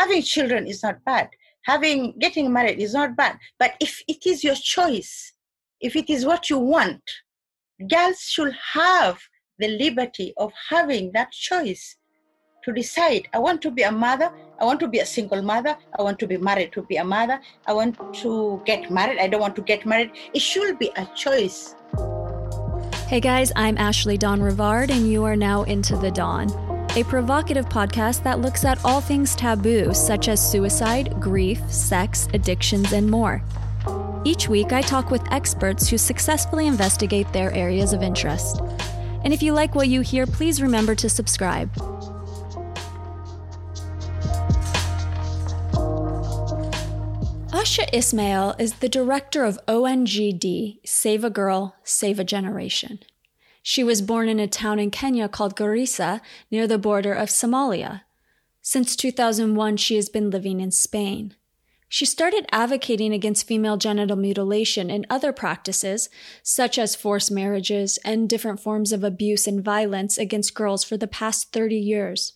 having children is not bad having getting married is not bad but if it is your choice if it is what you want girls should have the liberty of having that choice to decide I want to be a mother, I want to be a single mother, I want to be married to be a mother, I want to get married, I don't want to get married. It should be a choice. Hey guys, I'm Ashley Dawn Rivard, and you are now into The Dawn, a provocative podcast that looks at all things taboo, such as suicide, grief, sex, addictions, and more. Each week, I talk with experts who successfully investigate their areas of interest. And if you like what you hear, please remember to subscribe. Asha Ismail is the director of ONGD, Save a Girl, Save a Generation. She was born in a town in Kenya called Garissa, near the border of Somalia. Since 2001, she has been living in Spain. She started advocating against female genital mutilation and other practices, such as forced marriages and different forms of abuse and violence against girls for the past 30 years.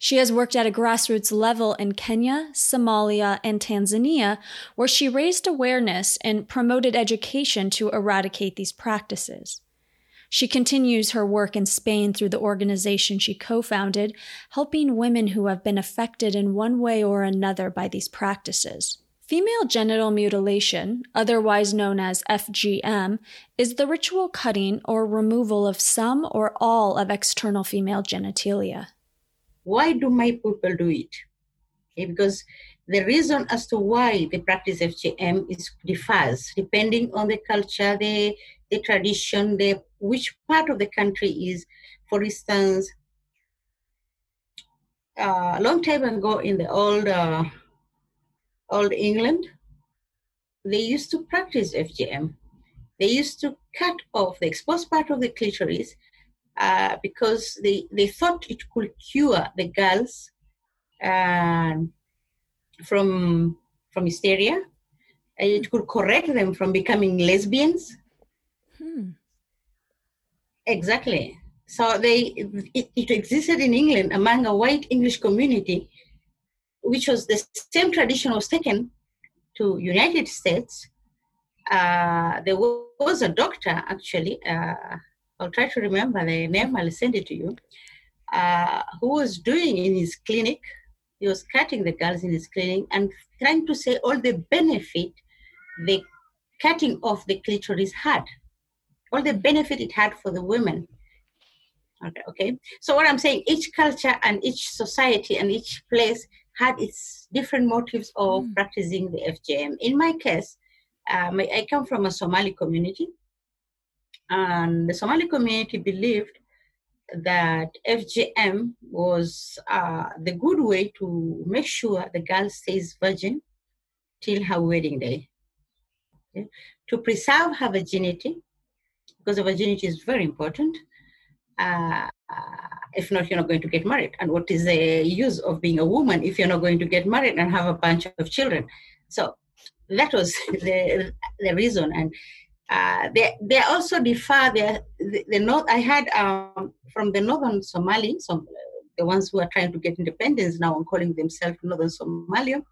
She has worked at a grassroots level in Kenya, Somalia, and Tanzania, where she raised awareness and promoted education to eradicate these practices. She continues her work in Spain through the organization she co founded, helping women who have been affected in one way or another by these practices. Female genital mutilation, otherwise known as FGM, is the ritual cutting or removal of some or all of external female genitalia. Why do my people do it? Okay, because the reason as to why the practice FGM is differs depending on the culture, the the tradition, the which part of the country is. For instance, uh, a long time ago in the old uh, old England, they used to practice FGM. They used to cut off the exposed part of the clitoris uh, because they, they thought it could cure the girls from from hysteria. It could correct them from becoming lesbians. Hmm. Exactly. So they it, it, existed in England among a white English community, which was the same tradition was taken to United States. Uh, there was a doctor actually uh, I'll try to remember the name, I'll send it to you, uh, who was doing in his clinic, he was cutting the girls in his clinic and trying to say all the benefit the cutting off the clitoris had, all the benefit it had for the women. Okay, okay. So what I'm saying, each culture and each society and each place had its different motives of mm. practicing the FGM. In my case, um, I come from a Somali community, and the Somali community believed that FGM was uh, the good way to make sure the girl stays virgin till her wedding day. Okay? To preserve her virginity, because virginity is very important. Uh, uh, if not, you're not going to get married. And what is the use of being a woman if you're not going to get married and have a bunch of children? So that was the, the reason. And uh, they they also differ. The, the, north I had um, from the northern Somali, some the ones who are trying to get independence now and calling themselves Northern Somalia.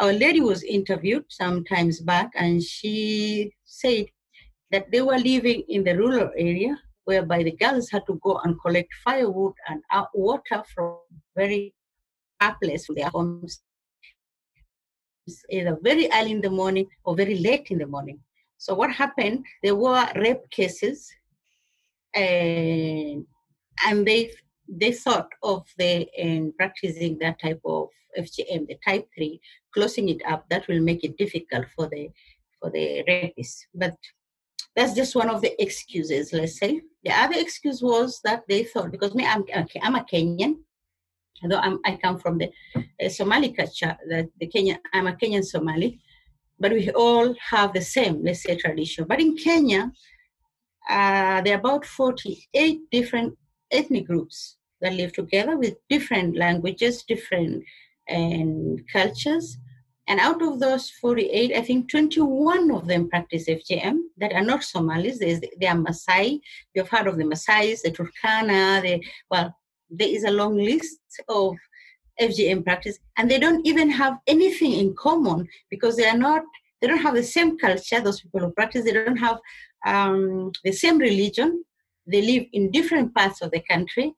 Our lady was interviewed some times back, and she said that they were living in the rural area whereby the girls had to go and collect firewood and water from very far place from their homes, either very early in the morning or very late in the morning. So what happened? There were rape cases, and and they they thought of the in practicing that type of FGM, the type three, closing it up. That will make it difficult for the for the rapists. But that's just one of the excuses. Let's say the other excuse was that they thought because me, I'm okay, I'm a Kenyan, although I'm, i come from the uh, Somali culture, that the Kenyan, I'm a Kenyan Somali but we all have the same, let's say, tradition. But in Kenya, uh, there are about 48 different ethnic groups that live together with different languages, different and cultures. And out of those 48, I think 21 of them practice FGM that are not Somalis. There's, they are Maasai. You've heard of the Maasais, the Turkana. The, well, there is a long list of FGM practice, and they don't even have anything in common because they are not. They don't have the same culture. Those people who practice, they don't have um, the same religion. They live in different parts of the country,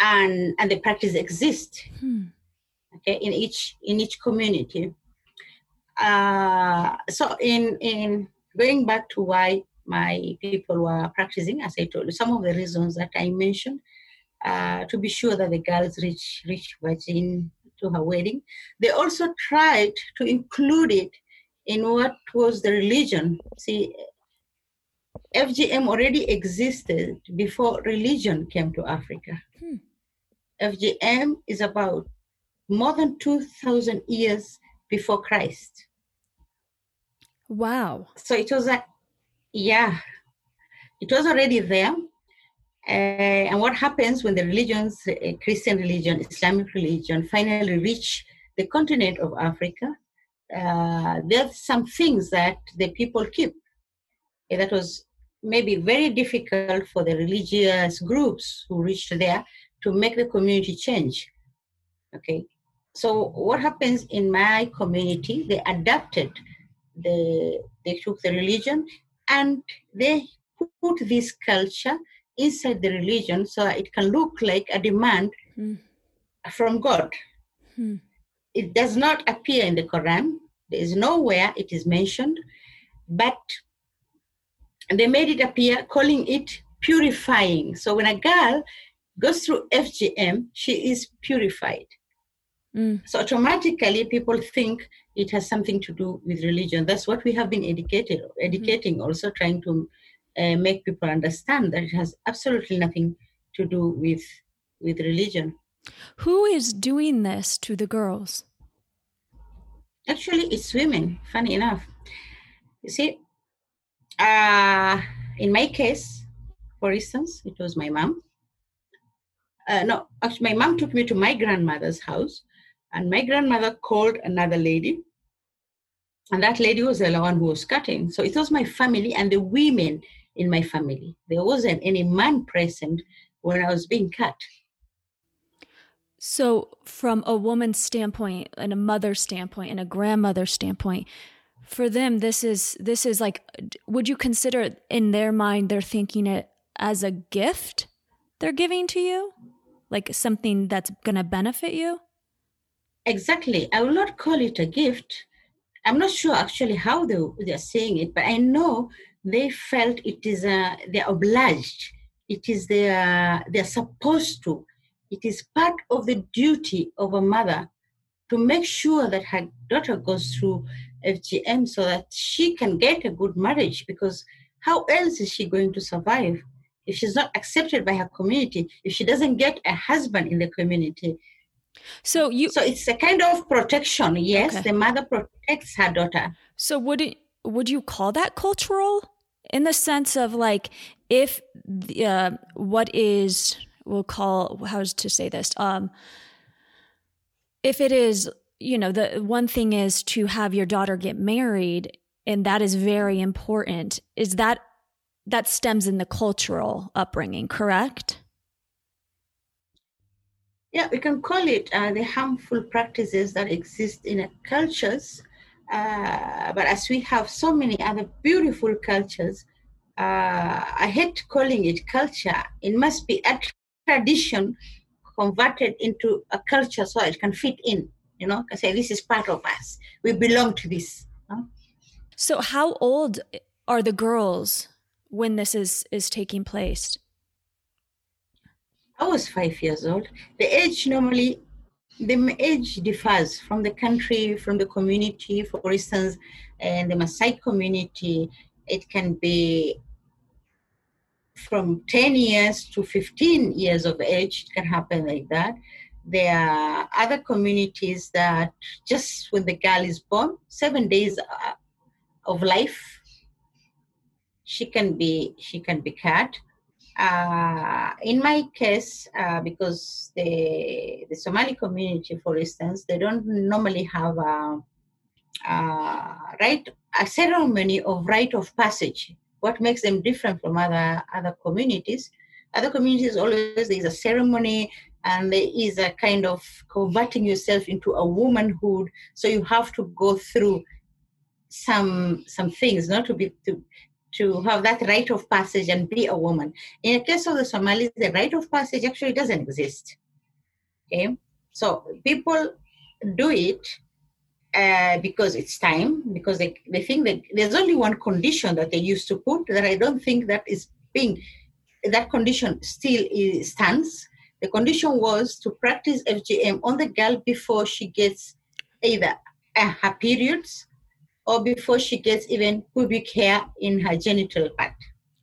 and and the practice exists. Hmm. Okay, in each in each community. Uh, so in in going back to why my people were practicing, as I told you, some of the reasons that I mentioned, uh, to be sure that the girls reach reach virgin to her wedding. They also tried to include it in what was the religion. See, FGM already existed before religion came to Africa. Hmm. FGM is about more than 2,000 years before Christ. Wow. So it was a, yeah, it was already there. Uh, and what happens when the religions, uh, Christian religion, Islamic religion, finally reach the continent of Africa? Uh, there's some things that the people keep. Uh, that was maybe very difficult for the religious groups who reached there to make the community change. Okay, so what happens in my community? They adapted the they took the religion and they put this culture inside the religion so it can look like a demand mm. from God. Mm. It does not appear in the Quran. There is nowhere it is mentioned, but they made it appear, calling it purifying. So when a girl goes through FGM, she is purified. Mm. So automatically people think it has something to do with religion. That's what we have been educated, educating, mm. also trying to uh, make people understand that it has absolutely nothing to do with with religion. Who is doing this to the girls? Actually, it's women. Funny enough, you see, uh, in my case, for instance, it was my mom. Uh, no, actually, my mom took me to my grandmother's house, and my grandmother called another lady, and that lady was the one who was cutting. So it was my family and the women in my family. There wasn't any man present when I was being cut. So, from a woman's standpoint, and a mother's standpoint, and a grandmother's standpoint, for them, this is this is like, would you consider in their mind they're thinking it as a gift they're giving to you, like something that's going to benefit you? Exactly. I will not call it a gift. I'm not sure actually how they, they're saying it, but I know they felt it is uh, a, they're obliged. It is their, they're supposed to. It is part of the duty of a mother to make sure that her daughter goes through FGM so that she can get a good marriage because how else is she going to survive if she's not accepted by her community, if she doesn't get a husband in the community? So you So it's a kind of protection. Yes, okay. the mother protects her daughter. So would it would you call that cultural? In the sense of like if uh, what is we'll call how to say this um if it is you know the one thing is to have your daughter get married and that is very important is that that stems in the cultural upbringing correct? Yeah we can call it uh, the harmful practices that exist in cultures uh, but as we have so many other beautiful cultures, uh, I hate calling it culture. It must be a tradition converted into a culture so it can fit in. You know, I say this is part of us. We belong to this. So, how old are the girls when this is is taking place? I was five years old. The age normally the age differs from the country, from the community. For instance, in the Maasai community, it can be from 10 years to 15 years of age. It can happen like that. There are other communities that just when the girl is born, seven days uh, of life, she can be she can be cut. Uh, in my case, uh, because the the Somali community, for instance, they don't normally have a, a rite a ceremony of rite of passage. What makes them different from other other communities? Other communities always there is a ceremony. and there is a kind of converting yourself into a womanhood so you have to go through some some things not to be to to have that rite of passage and be a woman. In the case of the somalis the rite of passage actually doesn't exist. Okay? So people do it uh, because it's time because they, they think that there's only one condition that they used to put that i don't think that is being that condition still is, stands. The condition was to practice FGM on the girl before she gets either uh, her periods or before she gets even pubic hair in her genital part.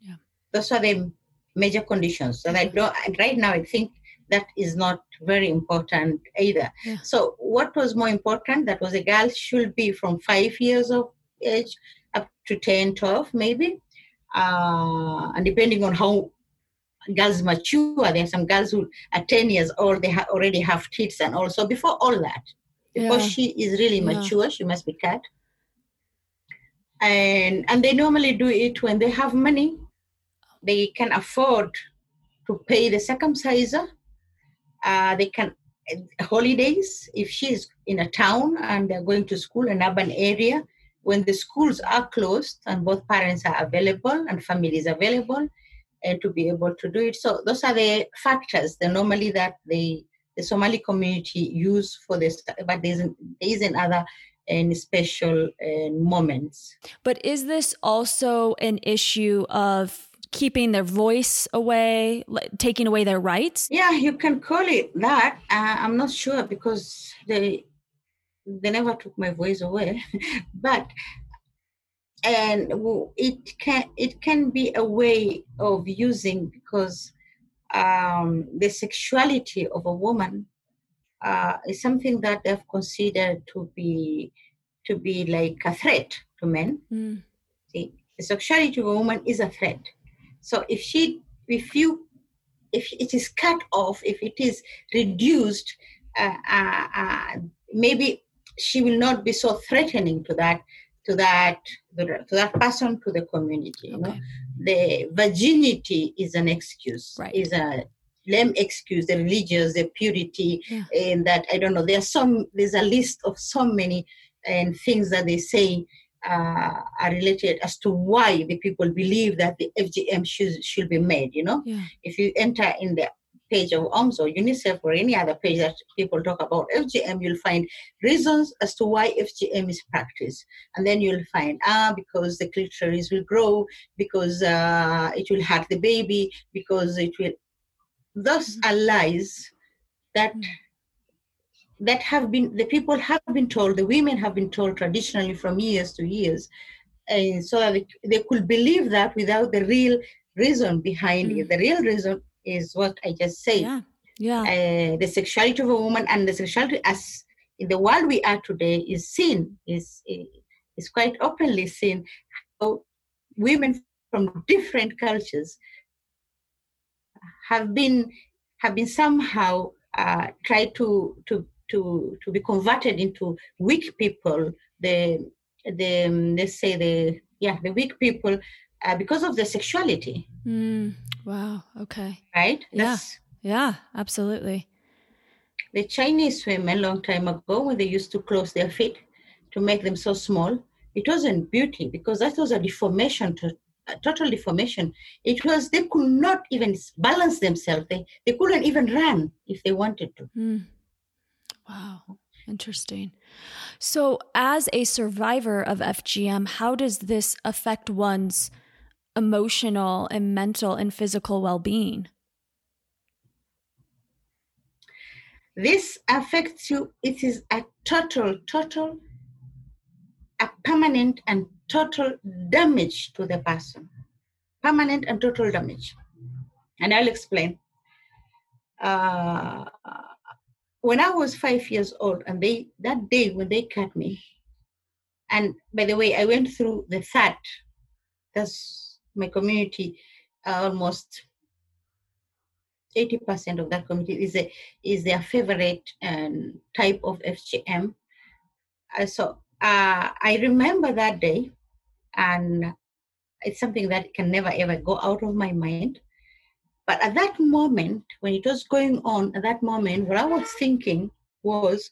Yeah. Those are the major conditions. So I don't, right now, I think that is not very important either. Yeah. So what was more important? That was a girl should be from five years of age up to 10, 12 maybe. Uh, and depending on how girls mature. There are some girls who are 10 years old, they ha- already have kids and also before all that, before yeah. she is really mature, yeah. she must be cut. And, and they normally do it when they have money. They can afford to pay the circumciser. Uh, they can holidays if she's in a town and they're going to school an urban area when the schools are closed and both parents are available and families available and to be able to do it. So those are the factors the normally that the the Somali community use for this, but there isn't there isn't other any special uh, moments. But is this also an issue of keeping their voice away, taking away their rights? Yeah, you can call it that. Uh, I'm not sure because they they never took my voice away, but and it can it can be a way of using because um, the sexuality of a woman uh, is something that they've considered to be to be like a threat to men. Mm. See, the sexuality of a woman is a threat. So if she, if you, if it is cut off, if it is reduced, uh, uh, uh maybe she will not be so threatening to that to that to that person to the community you okay. know the virginity is an excuse right. is a lame excuse the religious the purity yeah. and that i don't know there's some there's a list of so many and things that they say uh, are related as to why the people believe that the FGM should should be made. You know, yeah. if you enter in the page of OMS or UNICEF or any other page that people talk about FGM, you'll find reasons as to why FGM is practiced. And then you'll find, ah, because the clitoris will grow, because uh, it will hurt the baby, because it will. Those mm-hmm. are lies that. Mm-hmm. That have been the people have been told, the women have been told traditionally from years to years, and so that they, they could believe that without the real reason behind mm. it. The real reason is what I just said. Yeah. Yeah. Uh, the sexuality of a woman and the sexuality as in the world we are today is seen, is is quite openly seen. How women from different cultures have been have been somehow uh, tried to to to to be converted into weak people. The the let's say the yeah the weak people uh, because of the sexuality. Mm. Wow. Okay. Right? Yeah. yeah, absolutely. The Chinese women, long time ago, when they used to close their feet to make them so small, it wasn't beauty because that was a deformation, to, total deformation. It was they could not even balance themselves. They they couldn't even run if they wanted to. Mm. Wow. Interesting. So, as a survivor of FGM, how does this affect one's emotional and mental and physical well being? This affects you, it is a total, total, a permanent and total damage to the person. Permanent and total damage. And I'll explain. Uh, when I was five years old, and they that day when they cut me, and by the way, I went through the third. That's my community, uh, almost 80% of that community is a, is their favorite um, type of FGM. Uh, so uh, I remember that day, and it's something that can never ever go out of my mind. But at that moment, when it was going on, at that moment, what I was thinking was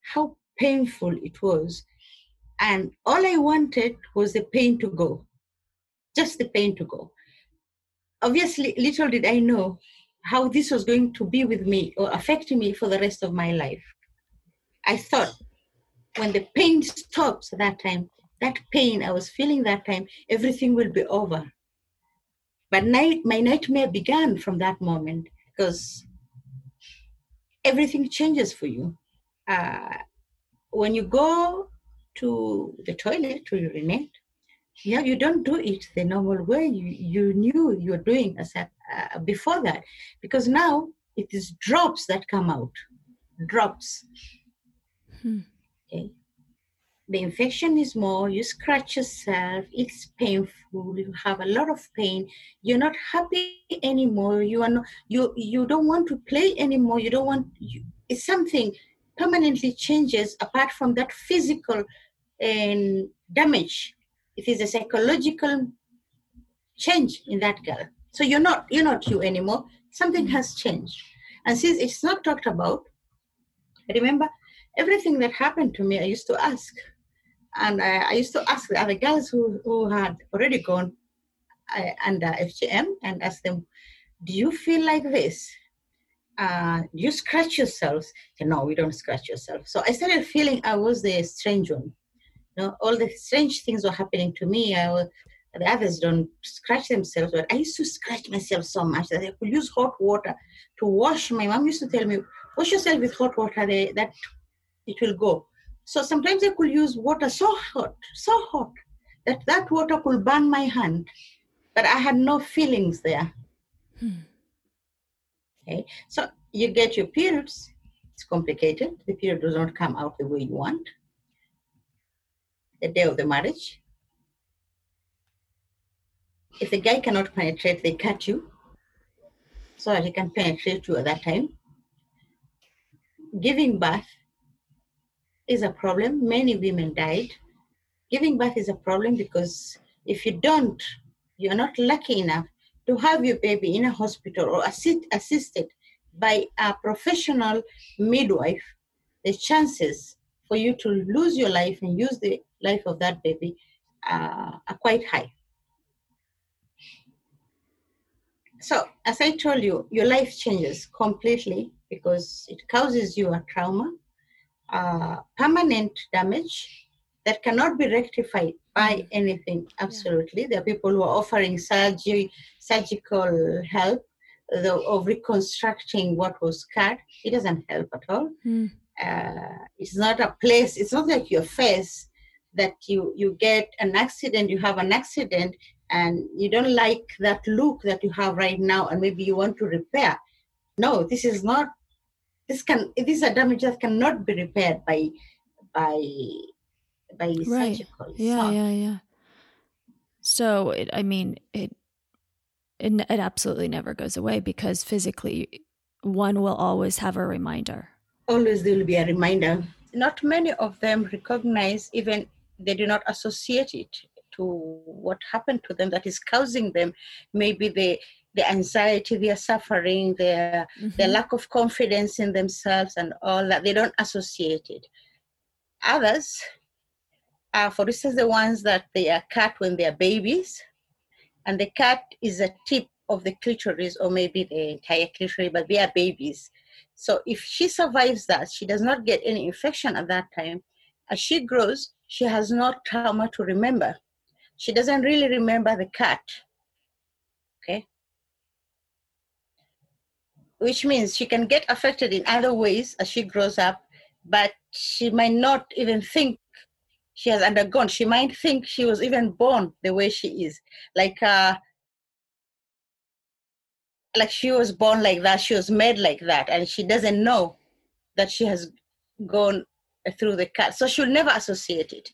how painful it was. And all I wanted was the pain to go, just the pain to go. Obviously, little did I know how this was going to be with me or affect me for the rest of my life. I thought when the pain stops that time, that pain I was feeling that time, everything will be over. But night, my nightmare began from that moment because everything changes for you. Uh, when you go to the toilet to urinate, yeah, you don't do it the normal way you, you knew you were doing as a, uh, before that, because now it is drops that come out, drops. Hmm. Okay. The infection is more, you scratch yourself, it's painful, you have a lot of pain, you're not happy anymore, you are not, you you don't want to play anymore, you don't want you, it's something permanently changes apart from that physical and um, damage. It is a psychological change in that girl. So you're not you're not you anymore. Something has changed. And since it's not talked about, remember everything that happened to me, I used to ask. And I, I used to ask the other girls who, who had already gone uh, under FGM and ask them, Do you feel like this? Uh, you scratch yourselves? Say, no, we don't scratch yourself. So I started feeling I was the strange one. You know, all the strange things were happening to me. I was, the others don't scratch themselves, but I used to scratch myself so much that I could use hot water to wash. My mom used to tell me, wash yourself with hot water, they, that it will go. So sometimes I could use water so hot, so hot, that that water could burn my hand, but I had no feelings there. Hmm. Okay, so you get your periods. It's complicated. The period does not come out the way you want. The day of the marriage. If the guy cannot penetrate, they cut you so that he can penetrate you at that time. Giving birth is a problem. Many women died. Giving birth is a problem because if you don't, you're not lucky enough to have your baby in a hospital or assist, assisted by a professional midwife, the chances for you to lose your life and use the life of that baby uh, are quite high. So, as I told you, your life changes completely because it causes you a trauma, uh, permanent damage that cannot be rectified by mm-hmm. anything. Absolutely, yeah. there are people who are offering surgery, surgical help the, of reconstructing what was cut. It doesn't help at all. Mm. Uh, it's not a place. It's not like your face that you you get an accident. You have an accident and you don't like that look that you have right now, and maybe you want to repair. No, this is not. This can. This is a damage that cannot be repaired by by by right. surgical. Yeah, yeah, yeah. So it, I mean, it, it it absolutely never goes away because physically, one will always have a reminder. Always there will be a reminder. Not many of them recognize, even they do not associate it to what happened to them that is causing them maybe the the anxiety they are suffering, their mm-hmm. their lack of confidence in themselves, and all that. They don't associate it. Others uh, for instance, the ones that they are cut when they are babies, and the cut is a tip of the clitoris or maybe the entire clitoris, but they are babies. So if she survives that, she does not get any infection at that time. As she grows, she has no trauma to remember. She doesn't really remember the cut. Okay? Which means she can get affected in other ways as she grows up, but she might not even think she has undergone. She might think she was even born the way she is, like uh, like she was born like that. She was made like that, and she doesn't know that she has gone through the cut. So she'll never associate it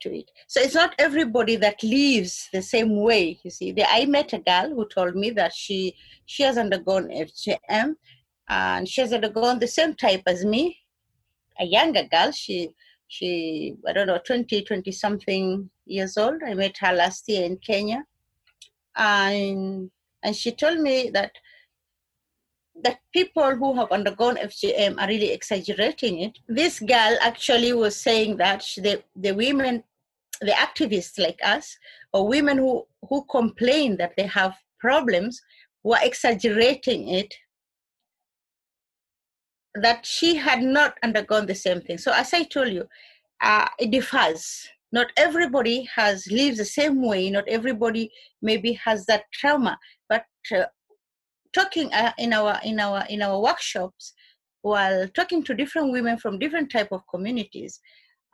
to it. So it's not everybody that lives the same way. You see, I met a girl who told me that she she has undergone FGM, and she has undergone the same type as me, a younger girl. She she, I don't know, 20, 20 something years old. I met her last year in Kenya. And and she told me that that people who have undergone FGM are really exaggerating it. This girl actually was saying that the, the women, the activists like us, or women who, who complain that they have problems, were exaggerating it, that she had not undergone the same thing. So, as I told you, uh, it differs. Not everybody has lived the same way. Not everybody maybe has that trauma. But uh, talking uh, in our in our in our workshops while talking to different women from different type of communities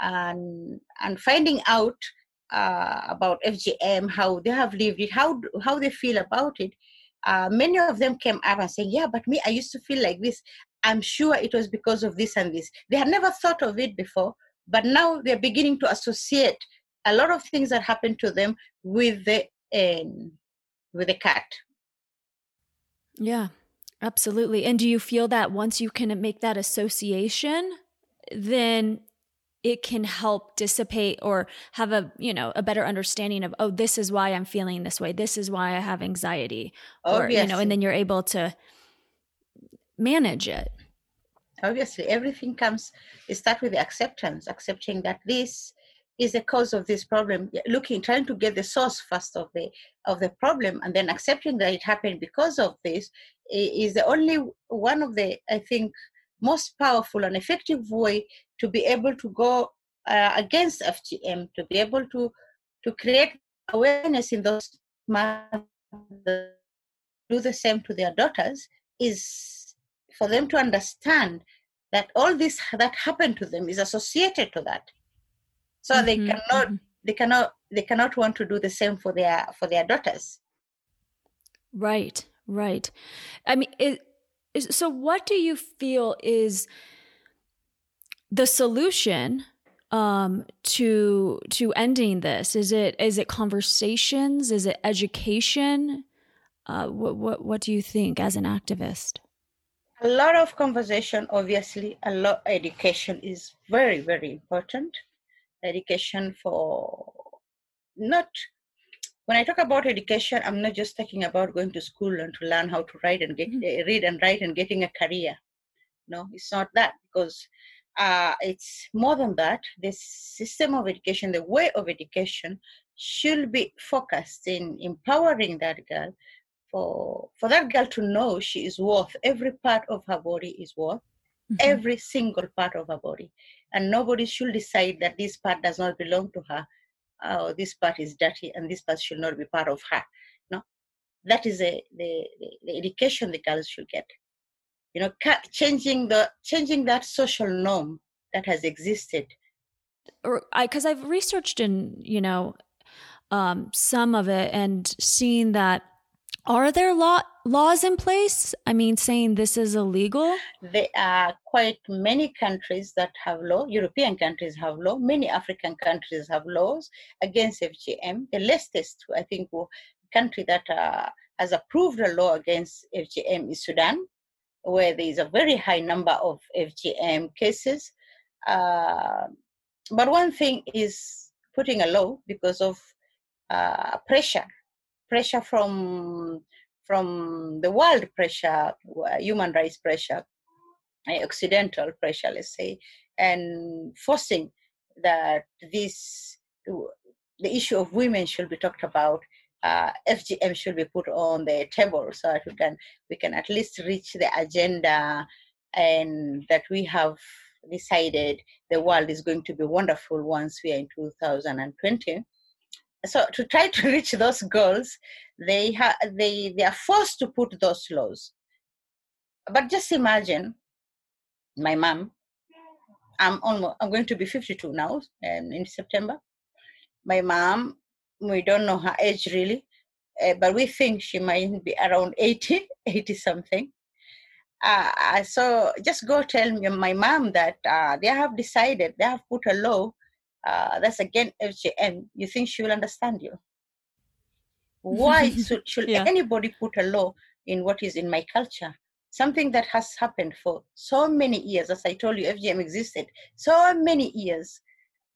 and and finding out uh, about FGM, how they have lived it, how how they feel about it. Uh, many of them came up and saying, "Yeah, but me, I used to feel like this. I'm sure it was because of this and this." They had never thought of it before, but now they're beginning to associate a lot of things that happened to them with the um, with the cat yeah, absolutely. And do you feel that once you can make that association, then it can help dissipate or have a you know a better understanding of oh this is why i'm feeling this way. This is why i have anxiety. Oh, or you know and then you're able to manage it. Obviously everything comes it starts with the acceptance accepting that this is the cause of this problem. Looking trying to get the source first of the of the problem and then accepting that it happened because of this is the only one of the i think most powerful and effective way to be able to go uh, against fgm to be able to to create awareness in those mothers do the same to their daughters is for them to understand that all this that happened to them is associated to that so mm-hmm, they cannot mm-hmm. they cannot they cannot want to do the same for their for their daughters right right i mean it, so what do you feel is the solution um, to to ending this? Is it is it conversations? Is it education? Uh, what what what do you think as an activist? A lot of conversation, obviously. A lot education is very very important education for not when I talk about education, I'm not just talking about going to school and to learn how to write and get mm-hmm. read and write and getting a career. No, it's not that because uh, it's more than that. The system of education, the way of education, should be focused in empowering that girl for for that girl to know she is worth every part of her body is worth mm-hmm. every single part of her body and nobody should decide that this part does not belong to her or this part is dirty and this part should not be part of her no that is a, the, the education the girls should get. You know changing the changing that social norm that has existed. Because i've researched in you know um, some of it and seen that are there law, laws in place? I mean, saying this is illegal? There are quite many countries that have law. European countries have law. Many African countries have laws against FGM. The latest, I think, country that uh, has approved a law against FGM is Sudan, where there is a very high number of FGM cases. Uh, but one thing is putting a law because of uh, pressure pressure from from the world pressure, human rights pressure, occidental pressure, let's say, and forcing that this the issue of women should be talked about. Uh, FGM should be put on the table so that we can we can at least reach the agenda and that we have decided the world is going to be wonderful once we are in 2020 so to try to reach those goals they have they they are forced to put those laws. But just imagine my mom i'm almost i'm going to be 52 now and in september. My mom we don't know her age really uh, but we think she might be around 80 80 something. Uh, so just go tell my mom that uh, they have decided they have put a law uh, that's again FGM, you think she will understand you? Why should, should yeah. anybody put a law in what is in my culture? Something that has happened for so many years, as I told you, FGM existed so many years.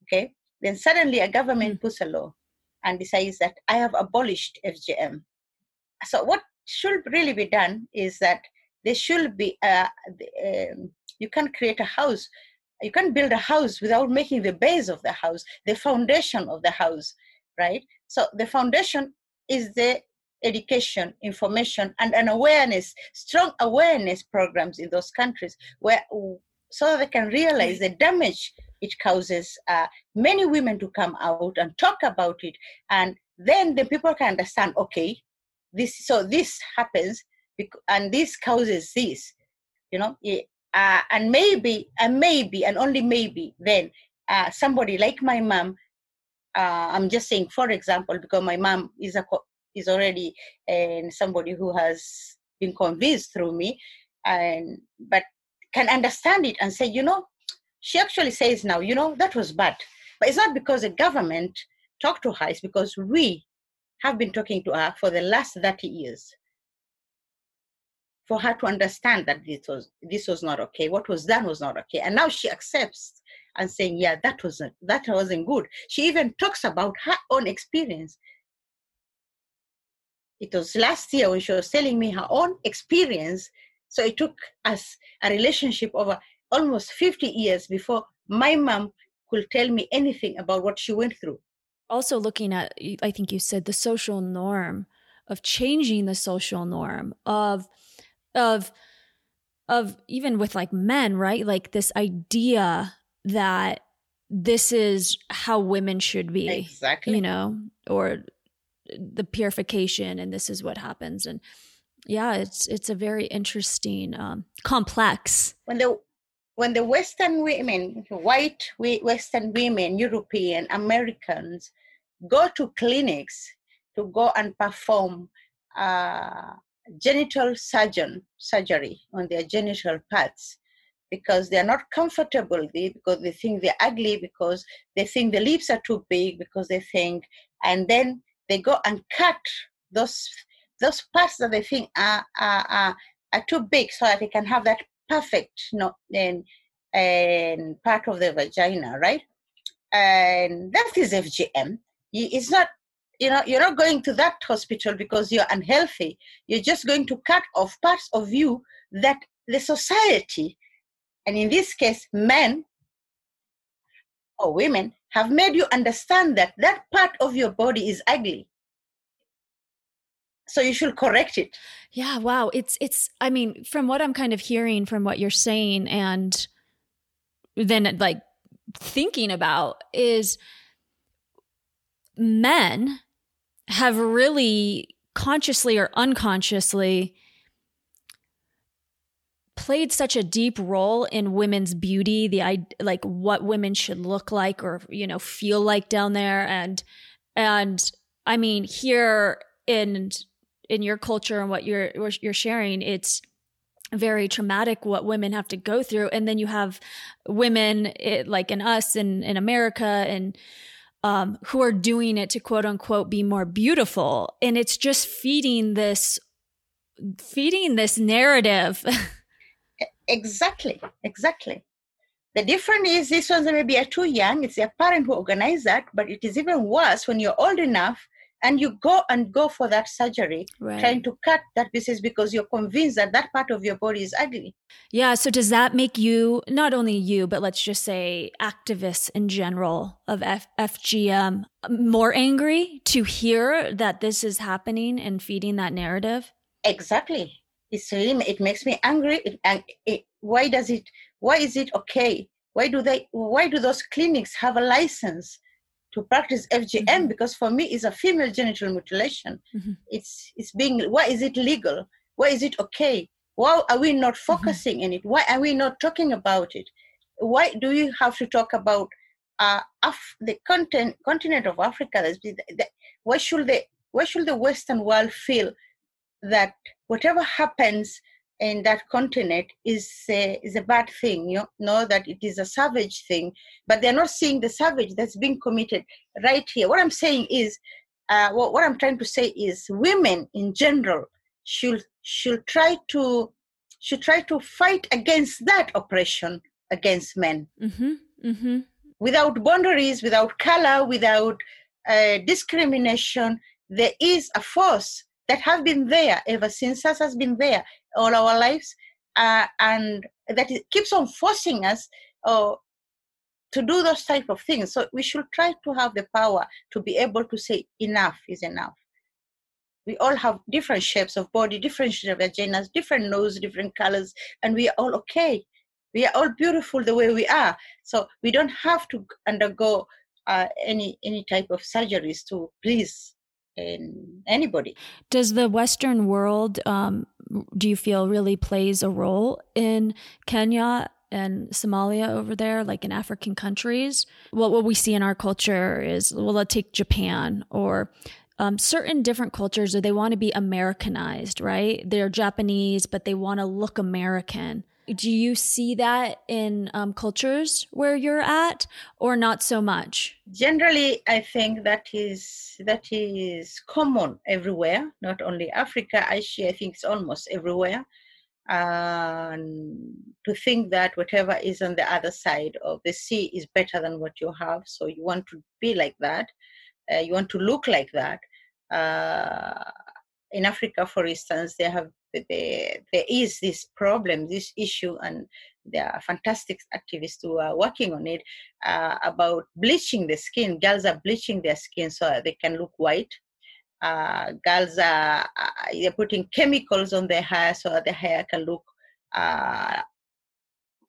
Okay, then suddenly a government mm. puts a law and decides that I have abolished FGM. So what should really be done is that there should be uh, um, you can create a house you can't build a house without making the base of the house the foundation of the house right? So the foundation is the education information and an awareness strong awareness programs in those countries where so they can realize the damage it causes uh, many women to come out and talk about it. And then the people can understand okay this so this happens and this causes this you know uh, and maybe and maybe and only maybe then uh, somebody like my mom uh, i'm just saying for example because my mom is a is already and somebody who has been convinced through me and but can understand it and say you know she actually says now you know that was bad. But it's not because the government talked to her it's because we have been talking to her for the last 30 years for her to understand that this was this was not okay. What was done was not okay. And now she accepts and saying yeah that wasn't that wasn't good. She even talks about her own experience. It was last year when she was telling me her own experience. So it took us a relationship over almost 50 years before my mom could tell me anything about what she went through. Also looking at i think you said the social norm of changing the social norm of of of even with like men right? Like this idea that this is how women should be exactly. you know or the purification and this is what happens. And yeah it's it's a very interesting um complex. When the when the western women white western women european americans go to clinics to go and perform uh, genital surgeon surgery on their genital parts because they are not comfortable. Because they think they're ugly because they think the lips are too big because they think and then they go and cut those those parts that they think are are, are, are too big so that they can have that perfect you know, and, and part of the vagina right? And that is fgm it's not you know you're not going to that hospital because you're unhealthy. You're just going to cut off parts of you that the society and in this case men or women have made you understand that that part of your body is ugly. So you should correct it. Yeah wow. It's it's i mean from what i'm kind of hearing from what you're saying and then like thinking about is men have really consciously or unconsciously played such a deep role in women's beauty the like what women should look like or you know feel like down there. And and i mean here in in your culture and what you're you're sharing it's very traumatic what women have to go through. And then you have women it, like in us in in america and um, who are doing it to quote unquote be more beautiful. And it's just feeding this, feeding this narrative. exactly, exactly. The difference is these ones maybe are too young. It's their parent who organized that, but it is even worse when you're old enough and you go and go for that surgery right. trying to cut that pieces because you're convinced that that part of your body is ugly. Yeah so does that make you not only you but let's just say activists in general of F- fgm more angry to hear that this is happening and feeding that narrative? Exactly. It's really it makes me angry. It, and it, why does it why is it okay? Why do they why do those clinics have a license to practice FGM mm-hmm. because for me it's a female genital mutilation. Mm-hmm. It's it's being why is it legal? Why is it okay? Why are we not mm-hmm. focusing mm-hmm. in it? Why are we not talking about it? Why do we have to talk about uh, Af- the content, continent of Africa? The, the, Why should the why should the Western world feel that whatever happens in that continent is a, is a bad thing you know that it is a savage thing but they're not seeing the savage that's being committed right here. What i'm saying is uh, what, what i'm trying to say is women in general should should try to should try to fight against that oppression against men. Mm-hmm, mm-hmm. without boundaries without color without uh, discrimination there is a force that have been there ever since us has been there all our lives uh, and that it keeps on forcing us uh, to do those type of things. So we should try to have the power to be able to say enough is enough. We all have different shapes of body different shapes of vaginas different nose different colors and we are all okay. We are all beautiful the way we are. So we don't have to undergo uh, any any type of surgeries to please um, anybody. Does the western world um, do you feel really plays a role in kenya and Somalia over there, like in African countries. Well, what we see in our culture is, well, let's take Japan or um, certain different cultures, or they want to be Americanized, right? They're Japanese, but they want to look American do you see that in um, cultures where you're at or not so much? Generally i think that is that is common everywhere not only africa asia i think it's almost everywhere. And to think that whatever is on the other side of the sea is better than what you have so you want to be like that uh, you want to look like that uh, in africa for instance they have there, there is this problem, this issue, and there are fantastic activists who are working on it uh, about bleaching the skin. Girls are bleaching their skin so they can look white. Uh, girls are uh, they're putting chemicals on their hair so their hair can look uh,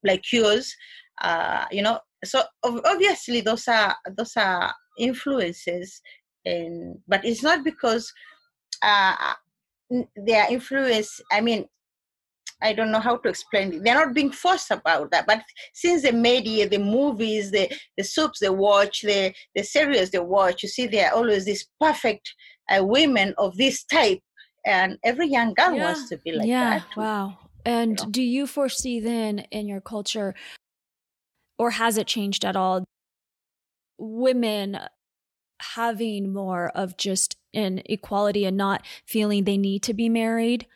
like yours. Uh, you know, so obviously those are those are influences, and but it's not because uh, their influence i mean i don't know how to explain it they're not being forced about that but since the media the movies the the soaps they watch the the series they watch you see there are always these perfect uh, women of this type and every young girl yeah. wants to be like yeah, that wow and you know? do you foresee then in your culture or has it changed at all women having more of just an equality and not feeling they need to be married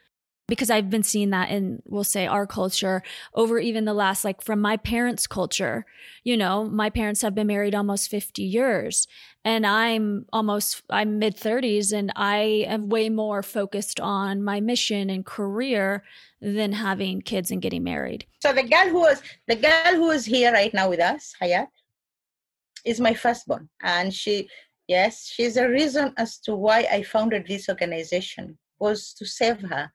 because I've been seeing that in, we'll say, our culture over even the last, like from my parents' culture. You know, my parents have been married almost 50 years and I'm almost, I'm mid 30s and I am way more focused on my mission and career than having kids and getting married. So the girl who is, the girl who is here right now with us, Hayat, is my firstborn and she Yes, she's a reason as to why I founded this organization was to save her.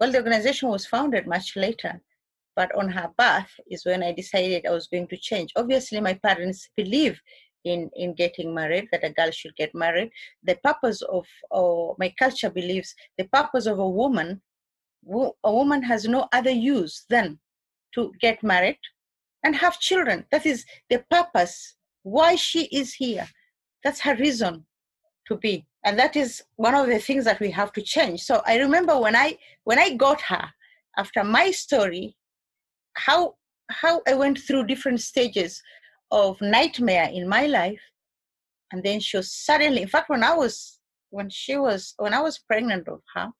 Well, the organization was founded much later, but on her birth is when I decided I was going to change. Obviously, my parents believe in in getting married that a girl should get married. The purpose of or my culture believes the purpose of a woman, a woman has no other use than to get married and have children. That is the purpose why she is here that's her reason to be. And that is one of the things that we have to change. So i remember when i when i got her after my story how how i went through different stages of nightmare in my life. And then she was suddenly in fact when i was when she was when i was pregnant of her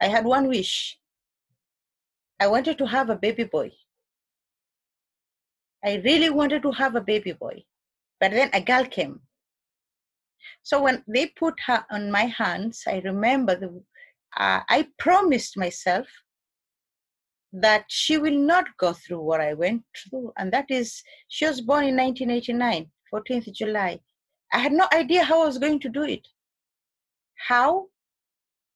i had one wish. I wanted to have a baby boy. I really wanted to have a baby boy. But then a girl came so when they put her on my hands, I remember the, uh, I promised myself that she will not go through what I went through. And that is, she was born in 1989, 14th July. I had no idea how I was going to do it. How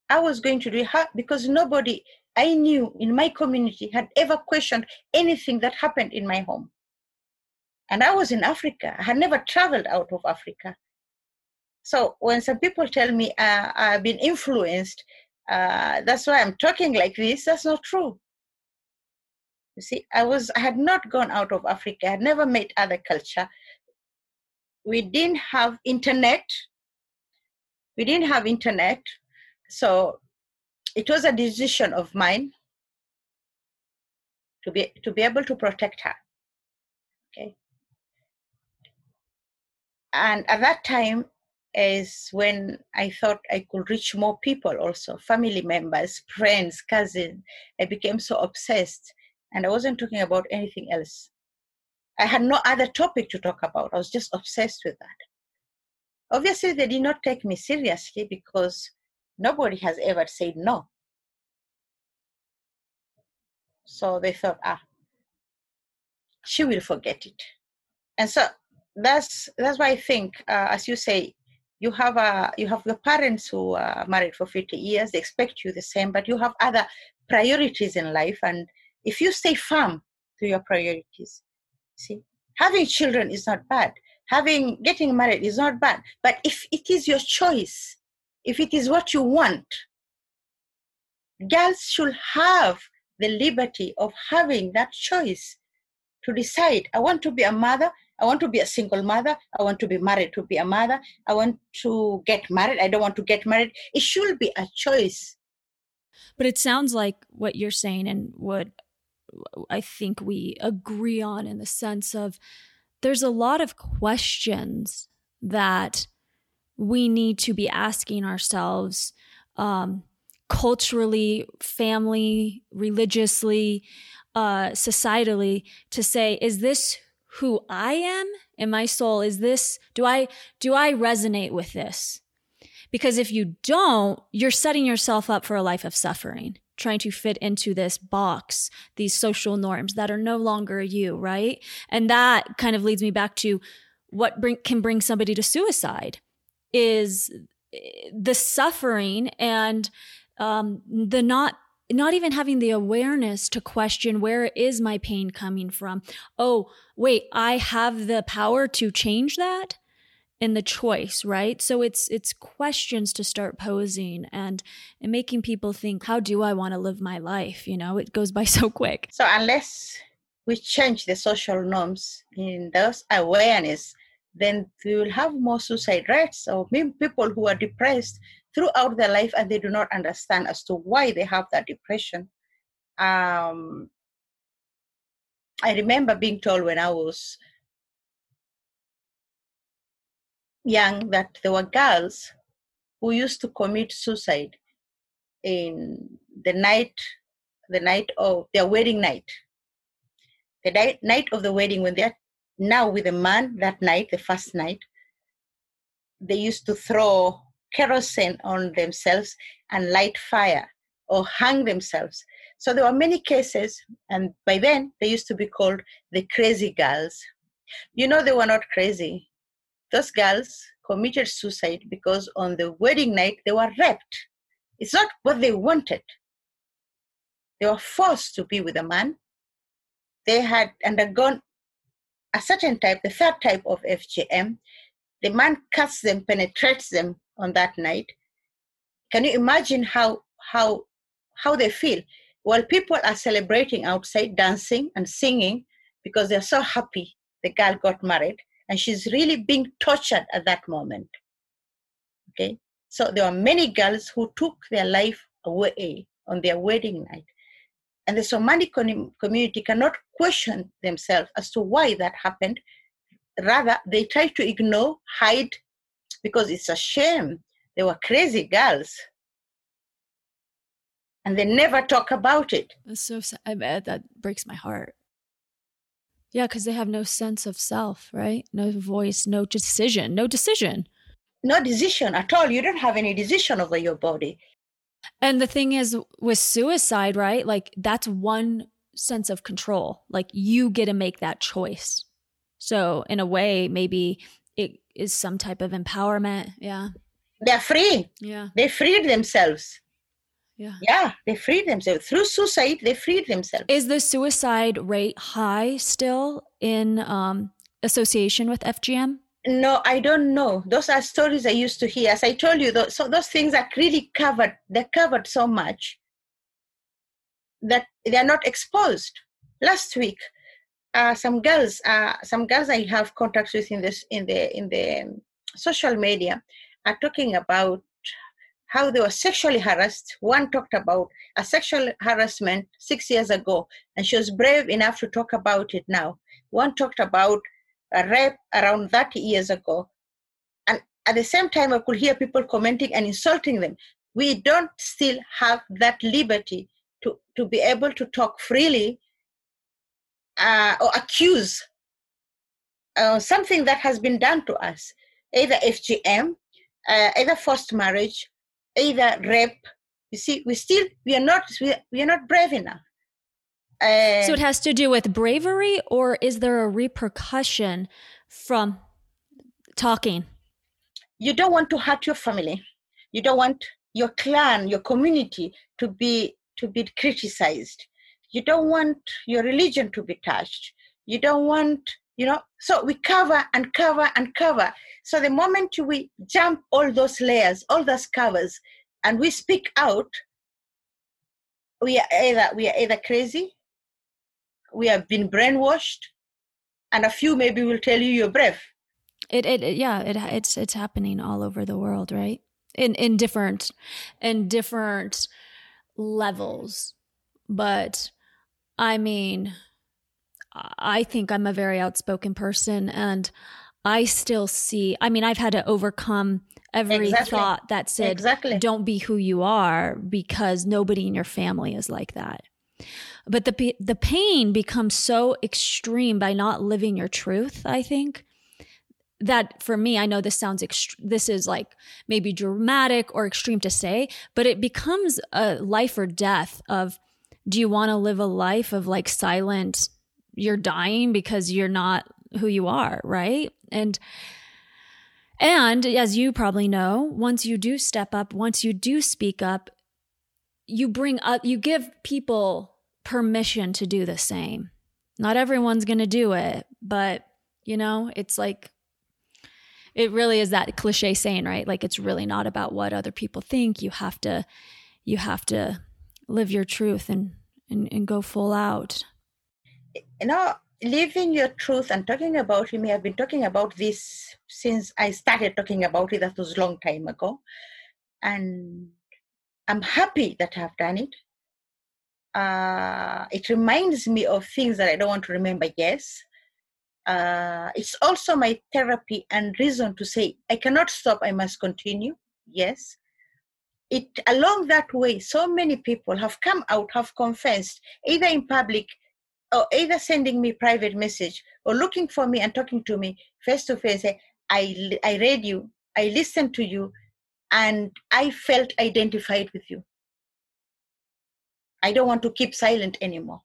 I was going to do it, how, because nobody I knew in my community had ever questioned anything that happened in my home. And I was in Africa. I had never traveled out of Africa. So when some people tell me uh, I've been influenced, uh, that's why I'm talking like this, that's not true. You see, I was I had not gone out of Africa, I had never met other culture. We didn't have internet. We didn't have internet. So it was a decision of mine to be to be able to protect her. Okay. And at that time, is when I thought I could reach more people also, family members, friends, cousins. I became so obsessed and I wasn't talking about anything else. I had no other topic to talk about. I was just obsessed with that. Obviously, they did not take me seriously because nobody has ever said no. So they thought, ah, she will forget it. And so that's that's why I think, uh, as you say, you have a you have the parents who are married for 50 years. They expect you the same, but you have other priorities in life. And if you stay firm to your priorities, see, having children is not bad. Having getting married is not bad. But if it is your choice, if it is what you want, girls should have the liberty of having that choice to decide I want to be a mother, I want to be a single mother, I want to be married to be a mother, I want to get married, I don't want to get married. It should be a choice. But it sounds like what you're saying and what I think we agree on in the sense of there's a lot of questions that we need to be asking ourselves um, culturally, family, religiously, uh, societally to say, is this who I am in my soul? Is this, do I, do I resonate with this? Because if you don't, you're setting yourself up for a life of suffering, trying to fit into this box, these social norms that are no longer you, right? And that kind of leads me back to what bring, can bring somebody to suicide is eh, the suffering and um, the not not even having the awareness to question where is my pain coming from? Oh wait i have the power to change that? In the choice right? So it's it's questions to start posing and and making people think how do i want to live my life you know? It goes by so quick. So unless we change the social norms in those awareness then we will have more suicide rates or people who are depressed throughout their life and they do not understand as to why they have that depression. Um, I remember being told when I was young that there were girls who used to commit suicide in the night the night of their wedding night the night, of the wedding when they're now with a man that night the first night they used to throw kerosene on themselves and light fire or hang themselves. So there were many cases, and by then they used to be called the crazy girls. You know, they were not crazy. Those girls committed suicide because on the wedding night they were raped. It's not what they wanted. They were forced to be with a man. They had undergone a certain type, the third type of FGM. The man cuts them, penetrates them on that night. Can you imagine how how how they feel? While people are celebrating outside, dancing and singing because they're so happy the girl got married, and she's really being tortured at that moment. Okay, so there are many girls who took their life away on their wedding night. And the Somali community cannot question themselves as to why that happened. Rather, they try to ignore, hide, because it's a shame. They were crazy girls. And they never talk about it. That's so sad. I bet that breaks my heart. Yeah, because they have no sense of self, right? No voice, no decision, no decision. No decision at all. You don't have any decision over your body. And the thing is, with suicide, right? Like, that's one sense of control. Like, you get to make that choice. So, in a way, maybe is some type of empowerment. Yeah. They're free. Yeah. They freed themselves. Yeah. Yeah, they freed themselves. Through suicide, they freed themselves. Is the suicide rate high still in um, association with FGM? No, I don't know. Those are stories I used to hear. As I told you, those, so those things are really covered. They're covered so much that they are not exposed. Last week, uh, some girls, uh, some girls I have contacts with in this in the in the social media are talking about how they were sexually harassed. One talked about a sexual harassment six years ago, and she was brave enough to talk about it now. One talked about a rape around 30 years ago. And at the same time, I could hear people commenting and insulting them. We don't still have that liberty to, to be able to talk freely uh, or accuse uh, something that has been done to us, either FGM, uh, either forced marriage, either rape. You see, we still we are not we are, we are not brave enough. Uh, so it has to do with bravery, or is there a repercussion from talking? You don't want to hurt your family. You don't want your clan, your community to be to be criticized. You don't want your religion to be touched. You don't want, you know, so we cover and cover and cover. So the moment we jump all those layers, all those covers, and we speak out, we are either we are either crazy we have been brainwashed and a few maybe will tell you you're brave it, it, yeah it it's it's happening all over the world right in in different in different levels but i mean i think i'm a very outspoken person and i still see i mean i've had to overcome every exactly. thought that said exactly. don't be who you are because nobody in your family is like that but the the pain becomes so extreme by not living your truth i think that for me i know this sounds ext- this is like maybe dramatic or extreme to say but it becomes a life or death of do you want to live a life of like silent you're dying because you're not who you are right and and as you probably know once you do step up once you do speak up you bring up you give people permission to do the same. Not everyone's going to do it, but you know, it's like it really is that cliche saying, right? Like it's really not about what other people think. You have to you have to live your truth and and, and go full out. You know, living your truth and talking about it, I've been talking about this since I started talking about it. That was a long time ago. And I'm happy that I've done it uh, it reminds me of things that I don't want to remember, yes. Uh, it's also my therapy and reason to say, I cannot stop, I must continue, yes. It along that way, so many people have come out, have confessed, either in public or either sending me private message or looking for me and talking to me face to face. I, I read you, I listened to you, and I felt identified with you. I don't want to keep silent anymore.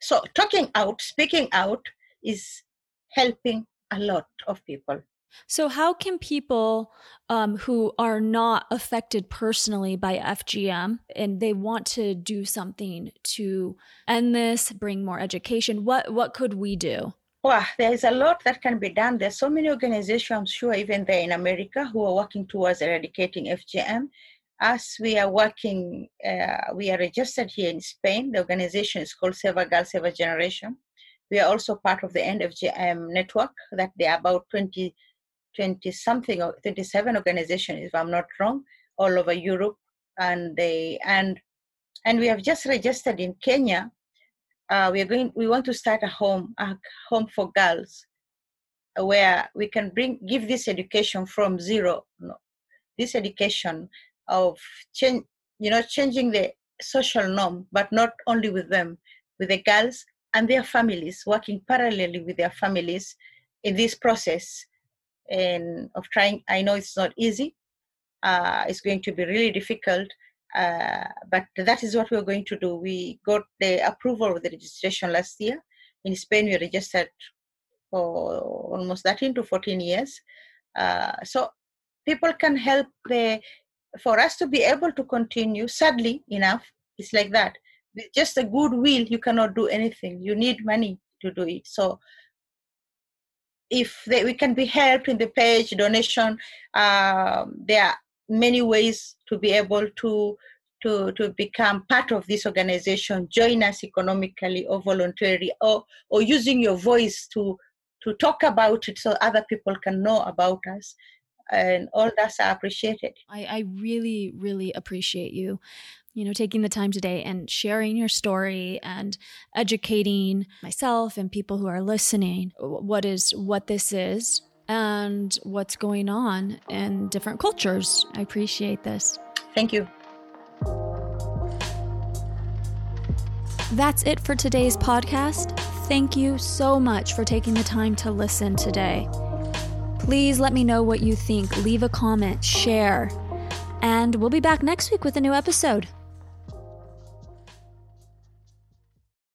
So, talking out, speaking out is helping a lot of people. So, how can people um, who are not affected personally by FGM and they want to do something to end this, bring more education, what what could we do? Well, there is a lot that can be done. There's so many organizations, I'm sure, even there in America, who are working towards eradicating FGM as we are working, uh, we are registered here in Spain. The organization is called Save a Girl, Save a Generation. We are also part of the End FGM network that there are about 20, 20 something or 27 organizations, if I'm not wrong, all over Europe. And they, and, and we have just registered in Kenya. Uh, we are going, we want to start a home, a home for girls where we can bring, give this education from zero, no, this education of change, you know, changing the social norm, but not only with them, with the girls and their families, working parallelly with their families in this process and of trying. I know it's not easy. Uh, it's going to be really difficult, uh, but that is what we're going to do. We got the approval of the registration last year. In Spain, we registered for almost 13 to 14 years. Uh, so people can help the for us to be able to continue, sadly enough, it's like that. With just a good will, you cannot do anything. You need money to do it. So if they, we can be helped in the page donation, um, there are many ways to be able to to to become part of this organization. Join us economically or voluntarily, or or using your voice to to talk about it so other people can know about us and all that's appreciated. I, I really, really appreciate you you know, taking the time today and sharing your story and educating myself and people who are listening what is what this is and what's going on in different cultures. I appreciate this. Thank you. That's it for today's podcast. Thank you so much for taking the time to listen today. Please let me know what you think. Leave a comment, share. And we'll be back next week with a new episode.